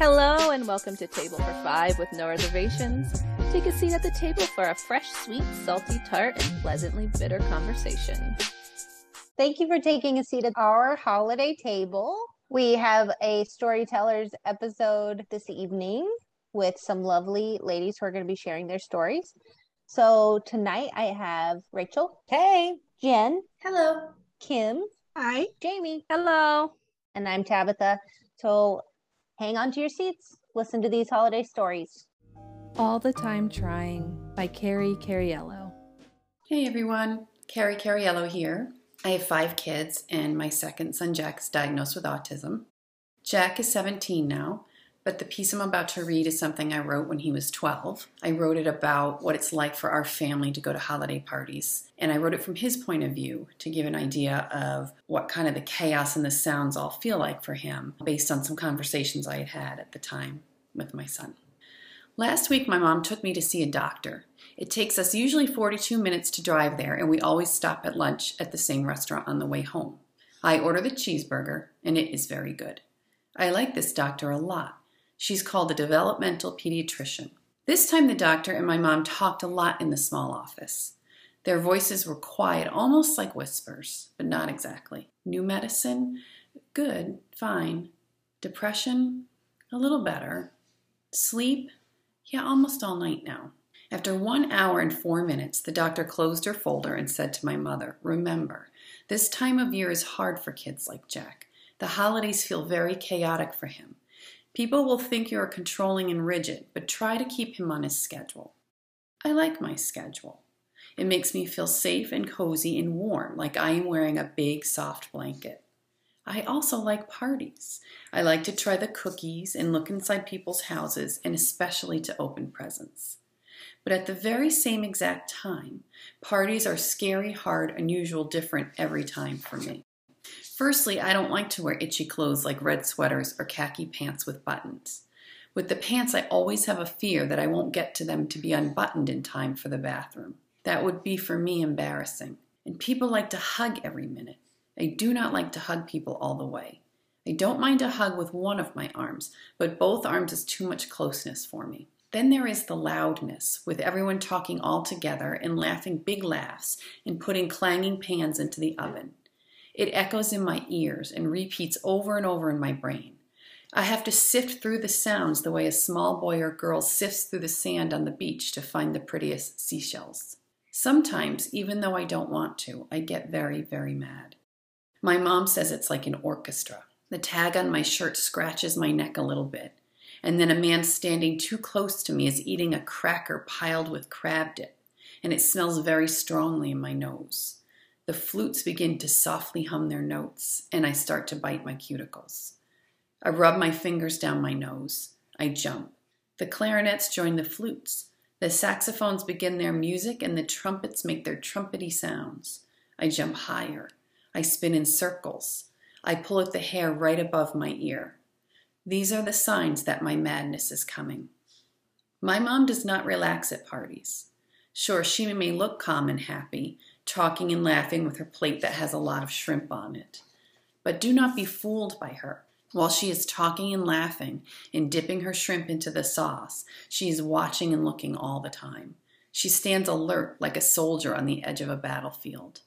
Hello and welcome to Table for Five with no reservations. Take a seat at the table for a fresh, sweet, salty, tart, and pleasantly bitter conversation. Thank you for taking a seat at our holiday table. We have a storytellers episode this evening with some lovely ladies who are going to be sharing their stories. So tonight I have Rachel. Hey. Jen. Hello. Kim. Hi. Jamie. Hello. And I'm Tabitha. So hang on to your seats. Listen to these holiday stories. All the Time Trying by Carrie Cariello. Hey everyone, Carrie Cariello here. I have five kids, and my second son Jack is diagnosed with autism. Jack is 17 now, but the piece I'm about to read is something I wrote when he was 12. I wrote it about what it's like for our family to go to holiday parties, and I wrote it from his point of view to give an idea of what kind of the chaos and the sounds all feel like for him based on some conversations I had had at the time with my son. Last week, my mom took me to see a doctor. It takes us usually 42 minutes to drive there, and we always stop at lunch at the same restaurant on the way home. I order the cheeseburger, and it is very good. I like this doctor a lot. She's called a developmental pediatrician. This time, the doctor and my mom talked a lot in the small office. Their voices were quiet, almost like whispers, but not exactly. New medicine? Good, fine. Depression? A little better. Sleep? Yeah, almost all night now. After one hour and four minutes, the doctor closed her folder and said to my mother, Remember, this time of year is hard for kids like Jack. The holidays feel very chaotic for him. People will think you are controlling and rigid, but try to keep him on his schedule. I like my schedule. It makes me feel safe and cozy and warm, like I am wearing a big, soft blanket. I also like parties. I like to try the cookies and look inside people's houses, and especially to open presents. But at the very same exact time, parties are scary, hard, unusual, different every time for me. Firstly, I don't like to wear itchy clothes like red sweaters or khaki pants with buttons. With the pants, I always have a fear that I won't get to them to be unbuttoned in time for the bathroom. That would be for me embarrassing. And people like to hug every minute. I do not like to hug people all the way. I don't mind a hug with one of my arms, but both arms is too much closeness for me. Then there is the loudness, with everyone talking all together and laughing big laughs and putting clanging pans into the oven. It echoes in my ears and repeats over and over in my brain. I have to sift through the sounds the way a small boy or girl sifts through the sand on the beach to find the prettiest seashells. Sometimes, even though I don't want to, I get very, very mad. My mom says it's like an orchestra. The tag on my shirt scratches my neck a little bit, and then a man standing too close to me is eating a cracker piled with crab dip, and it smells very strongly in my nose. The flutes begin to softly hum their notes, and I start to bite my cuticles. I rub my fingers down my nose. I jump. The clarinets join the flutes. The saxophones begin their music, and the trumpets make their trumpety sounds. I jump higher. I spin in circles. I pull at the hair right above my ear. These are the signs that my madness is coming. My mom does not relax at parties. Sure, she may look calm and happy, talking and laughing with her plate that has a lot of shrimp on it. But do not be fooled by her. While she is talking and laughing and dipping her shrimp into the sauce, she is watching and looking all the time. She stands alert like a soldier on the edge of a battlefield.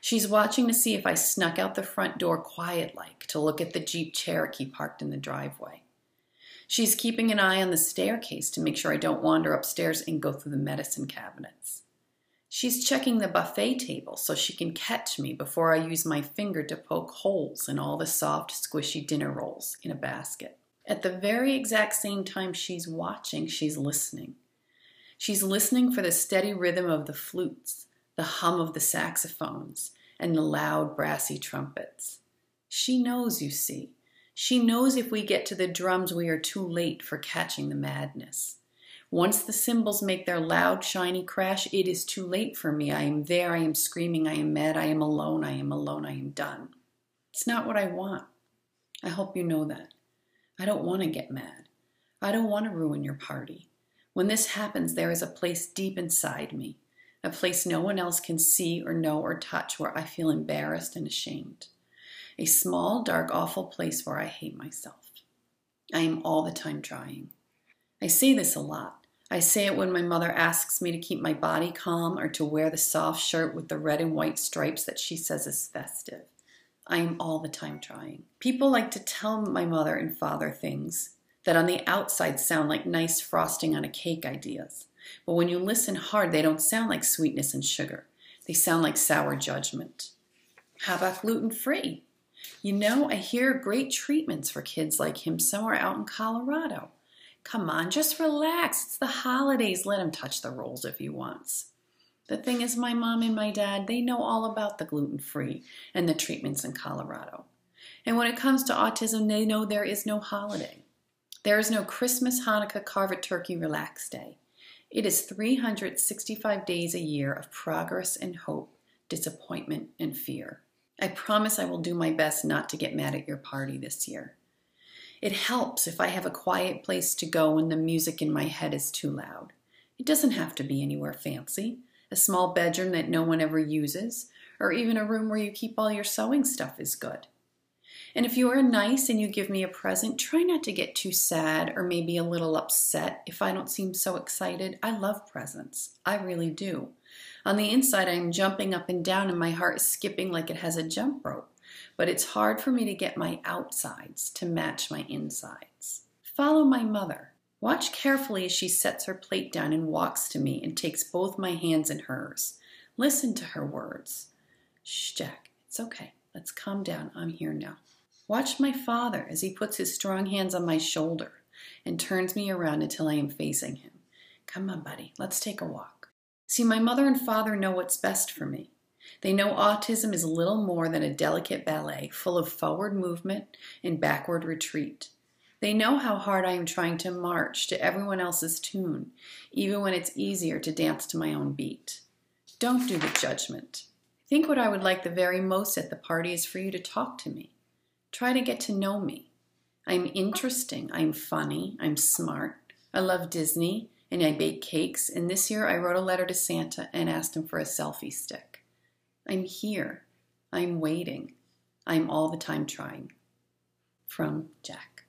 She's watching to see if I snuck out the front door quiet like to look at the Jeep Cherokee parked in the driveway. She's keeping an eye on the staircase to make sure I don't wander upstairs and go through the medicine cabinets. She's checking the buffet table so she can catch me before I use my finger to poke holes in all the soft, squishy dinner rolls in a basket. At the very exact same time she's watching, she's listening. She's listening for the steady rhythm of the flutes, the hum of the saxophones, and the loud brassy trumpets. She knows, you see. She knows if we get to the drums, we are too late for catching the madness. Once the cymbals make their loud, shiny crash, it is too late for me. I am there, I am screaming, I am mad, I am alone, I am alone, I am done. It's not what I want. I hope you know that. I don't want to get mad. I don't want to ruin your party. When this happens, there is a place deep inside me, a place no one else can see or know or touch where I feel embarrassed and ashamed. A small, dark, awful place where I hate myself. I am all the time trying. I say this a lot. I say it when my mother asks me to keep my body calm or to wear the soft shirt with the red and white stripes that she says is festive. I am all the time trying. People like to tell my mother and father things that on the outside sound like nice frosting on a cake ideas. But when you listen hard, they don't sound like sweetness and sugar. They sound like sour judgment. How about gluten free? You know, I hear great treatments for kids like him somewhere out in Colorado. Come on, just relax. It's the holidays. Let him touch the rolls if he wants. The thing is, my mom and my dad, they know all about the gluten free and the treatments in Colorado. And when it comes to autism, they know there is no holiday. There is no Christmas, Hanukkah, carve a turkey, relax day. It is 365 days a year of progress and hope, disappointment and fear. I promise I will do my best not to get mad at your party this year. It helps if I have a quiet place to go when the music in my head is too loud. It doesn't have to be anywhere fancy a small bedroom that no one ever uses, or even a room where you keep all your sewing stuff is good. And if you are nice and you give me a present, try not to get too sad or maybe a little upset if I don't seem so excited. I love presents. I really do. On the inside, I'm jumping up and down and my heart is skipping like it has a jump rope. But it's hard for me to get my outsides to match my insides. Follow my mother. Watch carefully as she sets her plate down and walks to me and takes both my hands in hers. Listen to her words. Shh, Jack, it's okay. Let's calm down. I'm here now. Watch my father as he puts his strong hands on my shoulder and turns me around until I am facing him. Come on, buddy, let's take a walk. See, my mother and father know what's best for me. They know autism is little more than a delicate ballet full of forward movement and backward retreat. They know how hard I am trying to march to everyone else's tune, even when it's easier to dance to my own beat. Don't do the judgment. Think what I would like the very most at the party is for you to talk to me. Try to get to know me. I'm interesting. I'm funny. I'm smart. I love Disney and I bake cakes. And this year I wrote a letter to Santa and asked him for a selfie stick. I'm here. I'm waiting. I'm all the time trying. From Jack.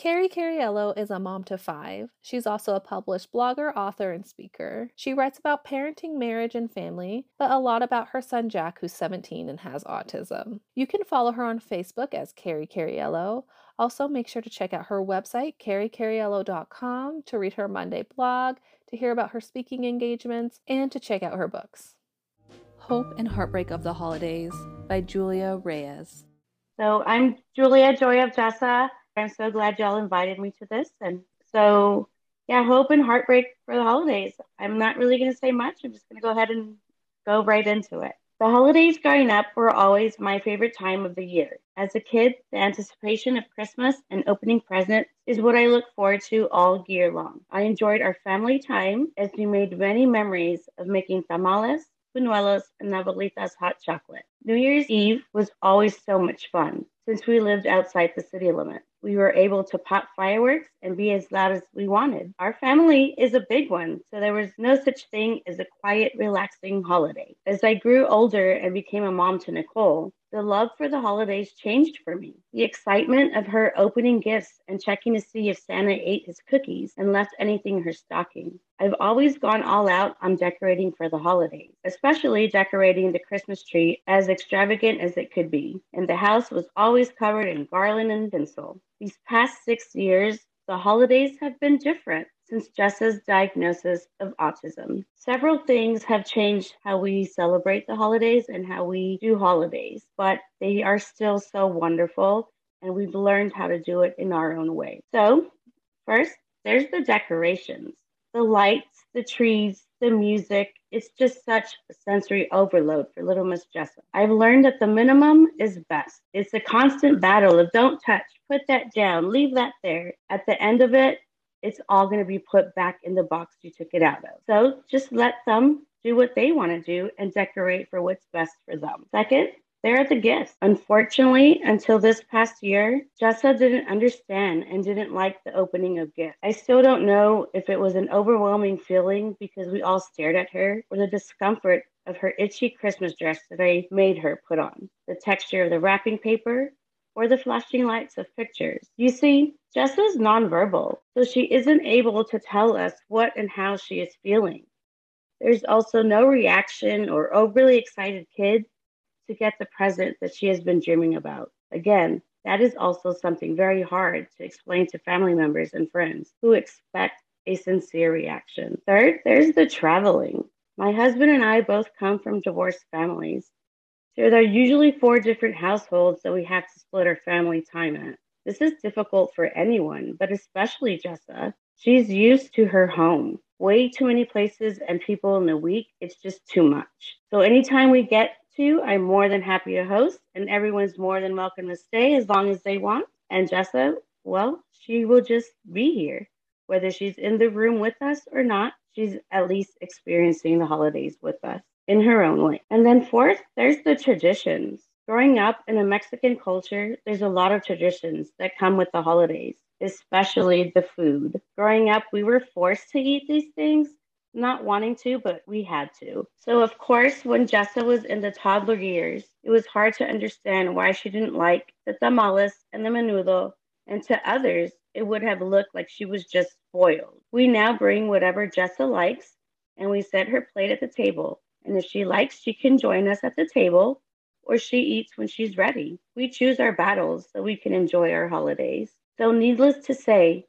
Carrie Cariello is a mom to five. She's also a published blogger, author, and speaker. She writes about parenting, marriage, and family, but a lot about her son Jack, who's 17 and has autism. You can follow her on Facebook as Carrie Cariello. Also, make sure to check out her website, carriecariello.com, to read her Monday blog, to hear about her speaking engagements, and to check out her books. Hope and Heartbreak of the Holidays by Julia Reyes. So I'm Julia Joy of Jessa. I'm so glad y'all invited me to this. And so, yeah, hope and heartbreak for the holidays. I'm not really going to say much. I'm just going to go ahead and go right into it. The holidays growing up were always my favorite time of the year. As a kid, the anticipation of Christmas and opening presents is what I look forward to all year long. I enjoyed our family time as we made many memories of making tamales, buñuelos, and abuelitas hot chocolate. New Year's Eve was always so much fun since we lived outside the city limits we were able to pop fireworks and be as loud as we wanted. Our family is a big one, so there was no such thing as a quiet, relaxing holiday. As I grew older and became a mom to Nicole, the love for the holidays changed for me. The excitement of her opening gifts and checking to see if Santa ate his cookies and left anything in her stocking. I've always gone all out on decorating for the holidays, especially decorating the Christmas tree as extravagant as it could be. And the house was always covered in garland and tinsel. These past six years, the holidays have been different since Jessa's diagnosis of autism. Several things have changed how we celebrate the holidays and how we do holidays, but they are still so wonderful, and we've learned how to do it in our own way. So, first, there's the decorations, the lights, the trees, the music. It's just such a sensory overload for little Miss Jessa. I've learned that the minimum is best. It's a constant battle of don't touch, put that down, leave that there. At the end of it, it's all going to be put back in the box you took it out of. So just let them do what they want to do and decorate for what's best for them. Second, there are the gifts. Unfortunately, until this past year, Jessa didn't understand and didn't like the opening of gifts. I still don't know if it was an overwhelming feeling because we all stared at her or the discomfort of her itchy Christmas dress that I made her put on. The texture of the wrapping paper, or the flashing lights of pictures. You see, Jessa's nonverbal, so she isn't able to tell us what and how she is feeling. There's also no reaction or oh, overly excited kid to get the present that she has been dreaming about. Again, that is also something very hard to explain to family members and friends who expect a sincere reaction. Third, there's the traveling. My husband and I both come from divorced families. There are usually four different households that we have to split our family time at. This is difficult for anyone, but especially Jessa. She's used to her home. Way too many places and people in a week, it's just too much. So anytime we get to, I'm more than happy to host, and everyone's more than welcome to stay as long as they want. And Jessa, well, she will just be here. Whether she's in the room with us or not, she's at least experiencing the holidays with us in her own way. And then, fourth, there's the traditions. Growing up in a Mexican culture, there's a lot of traditions that come with the holidays, especially the food. Growing up, we were forced to eat these things, not wanting to, but we had to. So, of course, when Jessa was in the toddler years, it was hard to understand why she didn't like the tamales and the menudo. And to others, it would have looked like she was just spoiled. We now bring whatever Jessa likes and we set her plate at the table. And if she likes, she can join us at the table or she eats when she's ready. We choose our battles so we can enjoy our holidays. So, needless to say,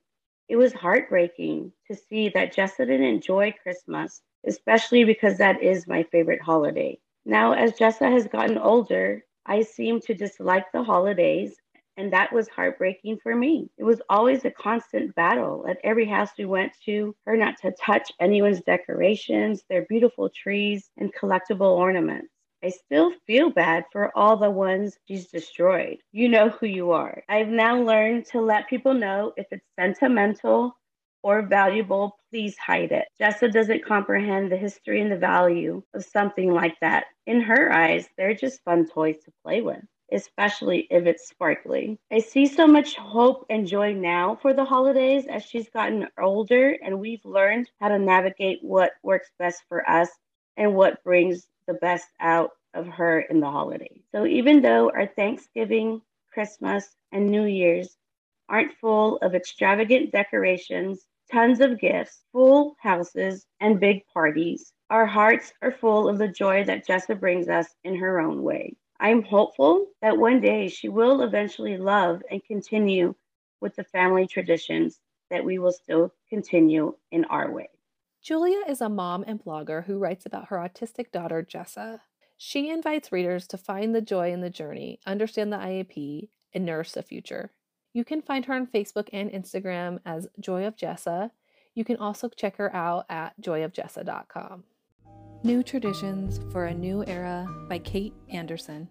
it was heartbreaking to see that Jessa didn't enjoy Christmas, especially because that is my favorite holiday. Now, as Jessa has gotten older, I seem to dislike the holidays, and that was heartbreaking for me. It was always a constant battle at every house we went to, her not to touch anyone's decorations, their beautiful trees, and collectible ornaments. I still feel bad for all the ones she's destroyed. You know who you are. I've now learned to let people know if it's sentimental or valuable, please hide it. Jessa doesn't comprehend the history and the value of something like that. In her eyes, they're just fun toys to play with especially if it's sparkly. I see so much hope and joy now for the holidays as she's gotten older and we've learned how to navigate what works best for us and what brings the best out of her in the holidays. So even though our Thanksgiving, Christmas, and New Year's aren't full of extravagant decorations, tons of gifts, full houses, and big parties, our hearts are full of the joy that Jessa brings us in her own way. I'm hopeful that one day she will eventually love and continue with the family traditions that we will still continue in our way. Julia is a mom and blogger who writes about her autistic daughter, Jessa. She invites readers to find the joy in the journey, understand the IEP, and nourish the future. You can find her on Facebook and Instagram as Joy of Jessa. You can also check her out at joyofjessa.com. New Traditions for a New Era by Kate Anderson.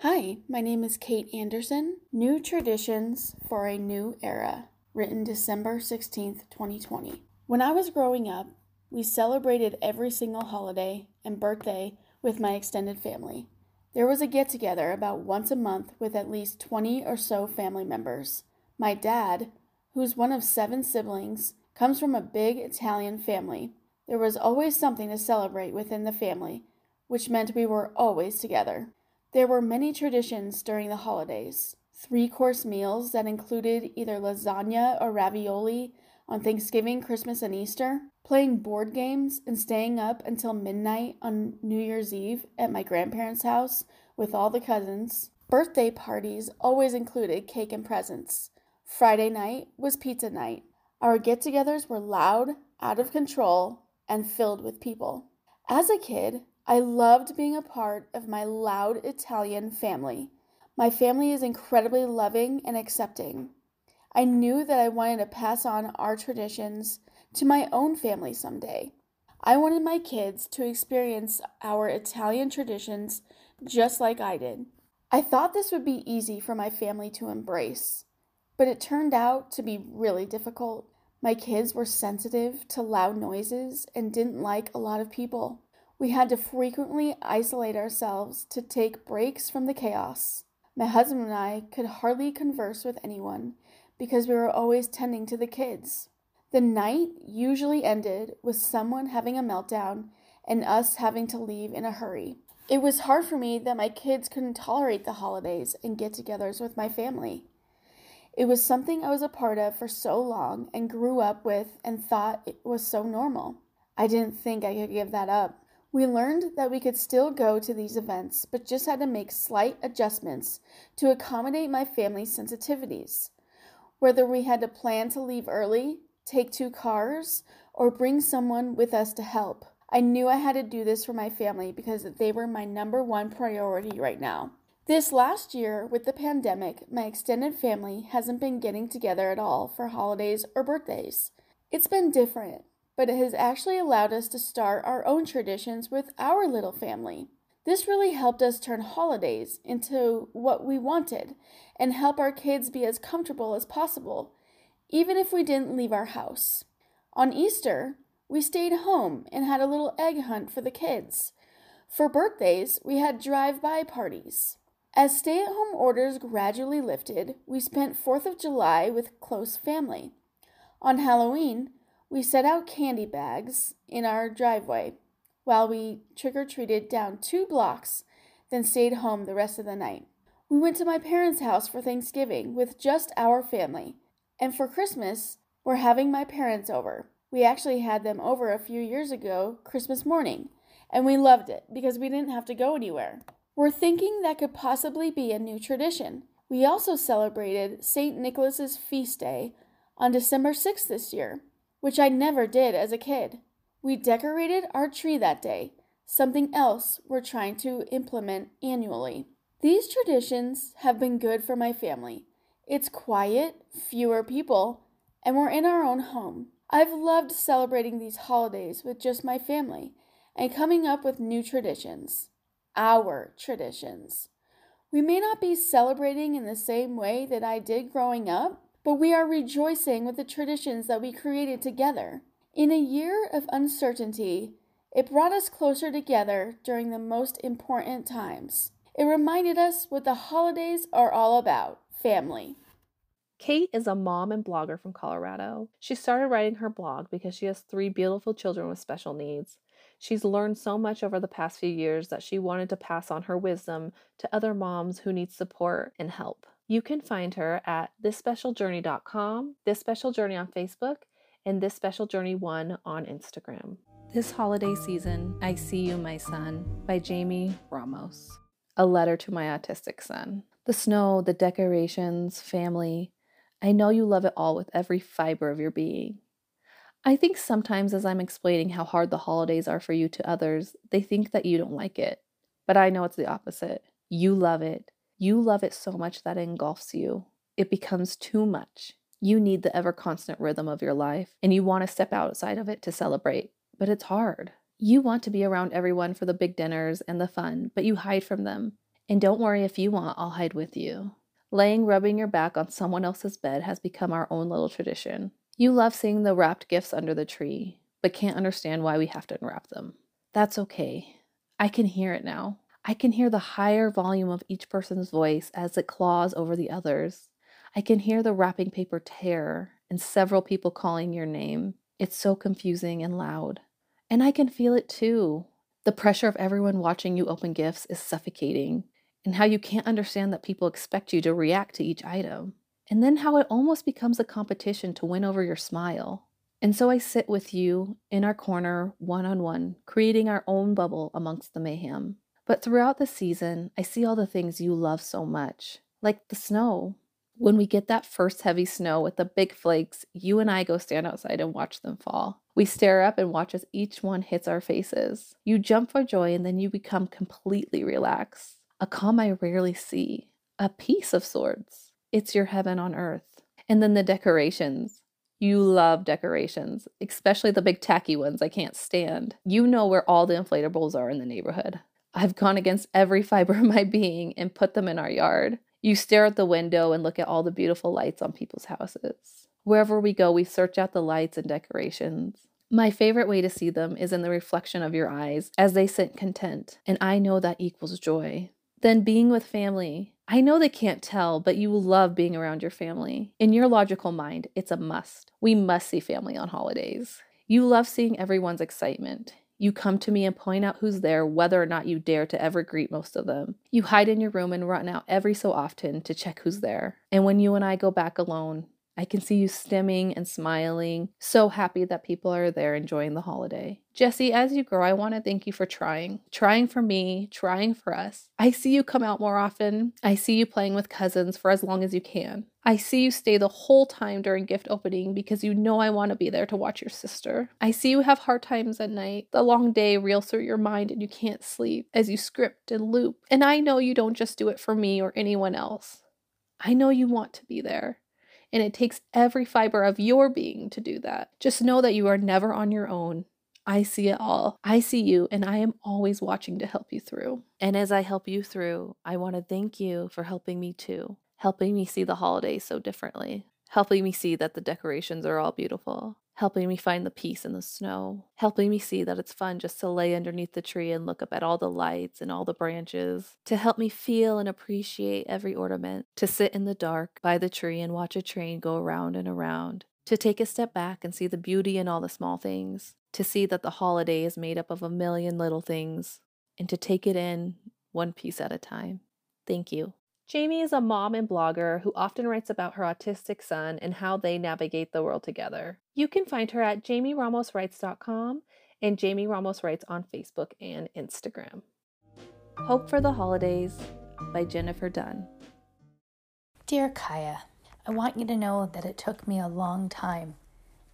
Hi, my name is Kate Anderson. New Traditions for a New Era, written December 16th, 2020. When I was growing up, we celebrated every single holiday and birthday with my extended family. There was a get together about once a month with at least 20 or so family members. My dad, who's one of seven siblings, comes from a big Italian family. There was always something to celebrate within the family, which meant we were always together. There were many traditions during the holidays three course meals that included either lasagna or ravioli on Thanksgiving, Christmas, and Easter, playing board games and staying up until midnight on New Year's Eve at my grandparents' house with all the cousins. Birthday parties always included cake and presents. Friday night was pizza night. Our get togethers were loud, out of control, and filled with people. As a kid, I loved being a part of my loud Italian family. My family is incredibly loving and accepting. I knew that I wanted to pass on our traditions to my own family someday. I wanted my kids to experience our Italian traditions just like I did. I thought this would be easy for my family to embrace, but it turned out to be really difficult. My kids were sensitive to loud noises and didn't like a lot of people. We had to frequently isolate ourselves to take breaks from the chaos. My husband and I could hardly converse with anyone because we were always tending to the kids. The night usually ended with someone having a meltdown and us having to leave in a hurry. It was hard for me that my kids couldn't tolerate the holidays and get togethers with my family. It was something I was a part of for so long and grew up with and thought it was so normal. I didn't think I could give that up. We learned that we could still go to these events, but just had to make slight adjustments to accommodate my family's sensitivities. Whether we had to plan to leave early, take two cars, or bring someone with us to help. I knew I had to do this for my family because they were my number one priority right now. This last year, with the pandemic, my extended family hasn't been getting together at all for holidays or birthdays. It's been different, but it has actually allowed us to start our own traditions with our little family. This really helped us turn holidays into what we wanted and help our kids be as comfortable as possible, even if we didn't leave our house. On Easter, we stayed home and had a little egg hunt for the kids. For birthdays, we had drive by parties. As stay at home orders gradually lifted, we spent 4th of July with close family. On Halloween, we set out candy bags in our driveway while we trick or treated down two blocks, then stayed home the rest of the night. We went to my parents' house for Thanksgiving with just our family, and for Christmas, we're having my parents over. We actually had them over a few years ago, Christmas morning, and we loved it because we didn't have to go anywhere. We're thinking that could possibly be a new tradition. We also celebrated St. Nicholas's feast day on December 6th this year, which I never did as a kid. We decorated our tree that day, something else we're trying to implement annually. These traditions have been good for my family. It's quiet, fewer people, and we're in our own home. I've loved celebrating these holidays with just my family and coming up with new traditions. Our traditions. We may not be celebrating in the same way that I did growing up, but we are rejoicing with the traditions that we created together. In a year of uncertainty, it brought us closer together during the most important times. It reminded us what the holidays are all about family. Kate is a mom and blogger from Colorado. She started writing her blog because she has three beautiful children with special needs. She's learned so much over the past few years that she wanted to pass on her wisdom to other moms who need support and help. You can find her at thisspecialjourney.com, This Special Journey on Facebook, and This Special Journey 1 on Instagram. This holiday season, I See You, My Son by Jamie Ramos. A letter to my autistic son. The snow, the decorations, family, I know you love it all with every fiber of your being. I think sometimes as I'm explaining how hard the holidays are for you to others, they think that you don't like it. But I know it's the opposite. You love it. You love it so much that it engulfs you. It becomes too much. You need the ever constant rhythm of your life, and you want to step outside of it to celebrate. But it's hard. You want to be around everyone for the big dinners and the fun, but you hide from them. And don't worry if you want, I'll hide with you. Laying rubbing your back on someone else's bed has become our own little tradition. You love seeing the wrapped gifts under the tree, but can't understand why we have to unwrap them. That's okay. I can hear it now. I can hear the higher volume of each person's voice as it claws over the others. I can hear the wrapping paper tear and several people calling your name. It's so confusing and loud. And I can feel it too. The pressure of everyone watching you open gifts is suffocating and how you can't understand that people expect you to react to each item, and then how it almost becomes a competition to win over your smile. And so I sit with you in our corner, one on one, creating our own bubble amongst the mayhem. But throughout the season, I see all the things you love so much, like the snow. When we get that first heavy snow with the big flakes, you and I go stand outside and watch them fall. We stare up and watch as each one hits our faces. You jump for joy and then you become completely relaxed a calm I rarely see, a peace of sorts. It's your heaven on earth. And then the decorations. You love decorations, especially the big tacky ones I can't stand. You know where all the inflatables are in the neighborhood. I've gone against every fiber of my being and put them in our yard. You stare at the window and look at all the beautiful lights on people's houses. Wherever we go, we search out the lights and decorations. My favorite way to see them is in the reflection of your eyes as they sit content, and I know that equals joy. Then being with family. I know they can't tell, but you love being around your family. In your logical mind, it's a must. We must see family on holidays. You love seeing everyone's excitement. You come to me and point out who's there, whether or not you dare to ever greet most of them. You hide in your room and run out every so often to check who's there. And when you and I go back alone, I can see you stimming and smiling, so happy that people are there enjoying the holiday. Jesse, as you grow, I want to thank you for trying. Trying for me, trying for us. I see you come out more often. I see you playing with cousins for as long as you can. I see you stay the whole time during gift opening because you know I want to be there to watch your sister. I see you have hard times at night. The long day reels through your mind and you can't sleep as you script and loop. And I know you don't just do it for me or anyone else. I know you want to be there. And it takes every fiber of your being to do that. Just know that you are never on your own. I see it all. I see you, and I am always watching to help you through. And as I help you through, I want to thank you for helping me too, helping me see the holidays so differently, helping me see that the decorations are all beautiful, helping me find the peace in the snow, helping me see that it's fun just to lay underneath the tree and look up at all the lights and all the branches, to help me feel and appreciate every ornament, to sit in the dark by the tree and watch a train go around and around, to take a step back and see the beauty in all the small things, to see that the holiday is made up of a million little things, and to take it in one piece at a time. Thank you. Jamie is a mom and blogger who often writes about her autistic son and how they navigate the world together. You can find her at jamieramoswrites.com and Jamie Ramos Writes on Facebook and Instagram. Hope for the Holidays by Jennifer Dunn. Dear Kaya, I want you to know that it took me a long time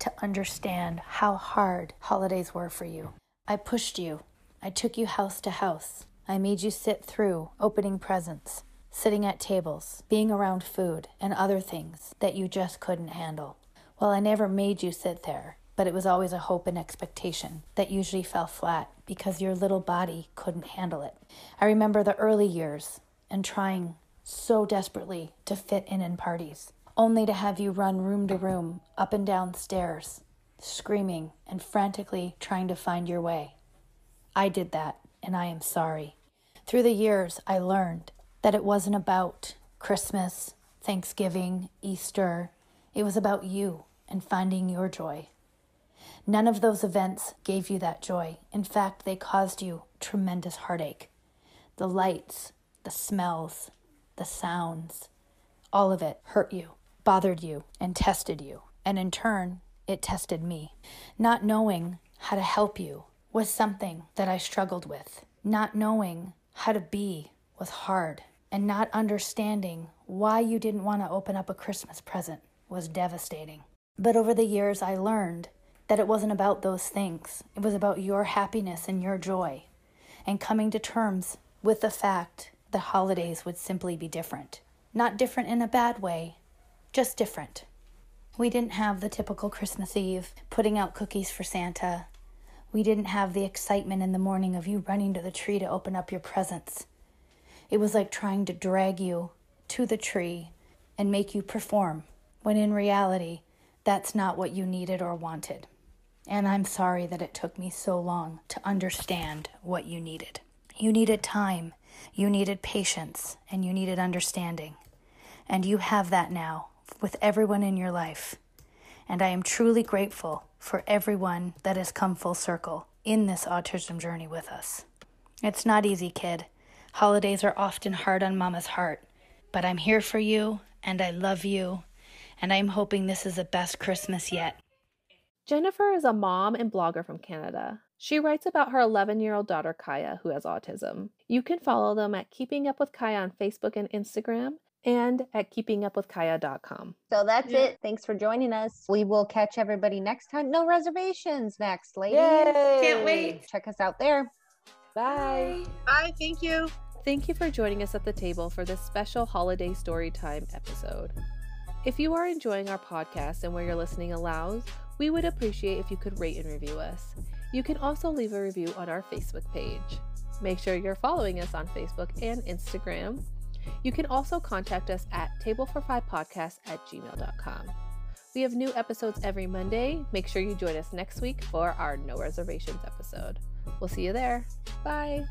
to understand how hard holidays were for you. I pushed you. I took you house to house. I made you sit through opening presents sitting at tables, being around food, and other things that you just couldn't handle. Well, I never made you sit there, but it was always a hope and expectation that usually fell flat because your little body couldn't handle it. I remember the early years and trying so desperately to fit in in parties, only to have you run room to room, up and down stairs, screaming and frantically trying to find your way. I did that, and I am sorry. Through the years, I learned that it wasn't about Christmas, Thanksgiving, Easter. It was about you and finding your joy. None of those events gave you that joy. In fact, they caused you tremendous heartache. The lights, the smells, the sounds, all of it hurt you, bothered you, and tested you. And in turn, it tested me. Not knowing how to help you was something that I struggled with. Not knowing how to be was hard and not understanding why you didn't want to open up a Christmas present was devastating. But over the years, I learned that it wasn't about those things. It was about your happiness and your joy, and coming to terms with the fact that holidays would simply be different. Not different in a bad way, just different. We didn't have the typical Christmas Eve putting out cookies for Santa. We didn't have the excitement in the morning of you running to the tree to open up your presents. It was like trying to drag you to the tree and make you perform, when in reality, that's not what you needed or wanted. And I'm sorry that it took me so long to understand what you needed. You needed time, you needed patience, and you needed understanding. And you have that now with everyone in your life. And I am truly grateful for everyone that has come full circle in this autism journey with us. It's not easy, kid. Holidays are often hard on Mama's heart, but I'm here for you and I love you, and I'm hoping this is the best Christmas yet. Jennifer is a mom and blogger from Canada. She writes about her 11 year old daughter Kaya, who has autism. You can follow them at Keeping Up with Kaya on Facebook and Instagram and at keepingupwithkaya.com. So that's yeah. it. Thanks for joining us. We will catch everybody next time. No reservations next, ladies. Yay. Can't wait. Check us out there. Bye. Bye. Thank you. Thank you for joining us at the table for this special holiday story time episode. If you are enjoying our podcast and where you're listening allows, we would appreciate if you could rate and review us. You can also leave a review on our Facebook page. Make sure you're following us on Facebook and Instagram. You can also contact us at table45podcast at gmail.com. We have new episodes every Monday. Make sure you join us next week for our No Reservations episode. We'll see you there. Bye.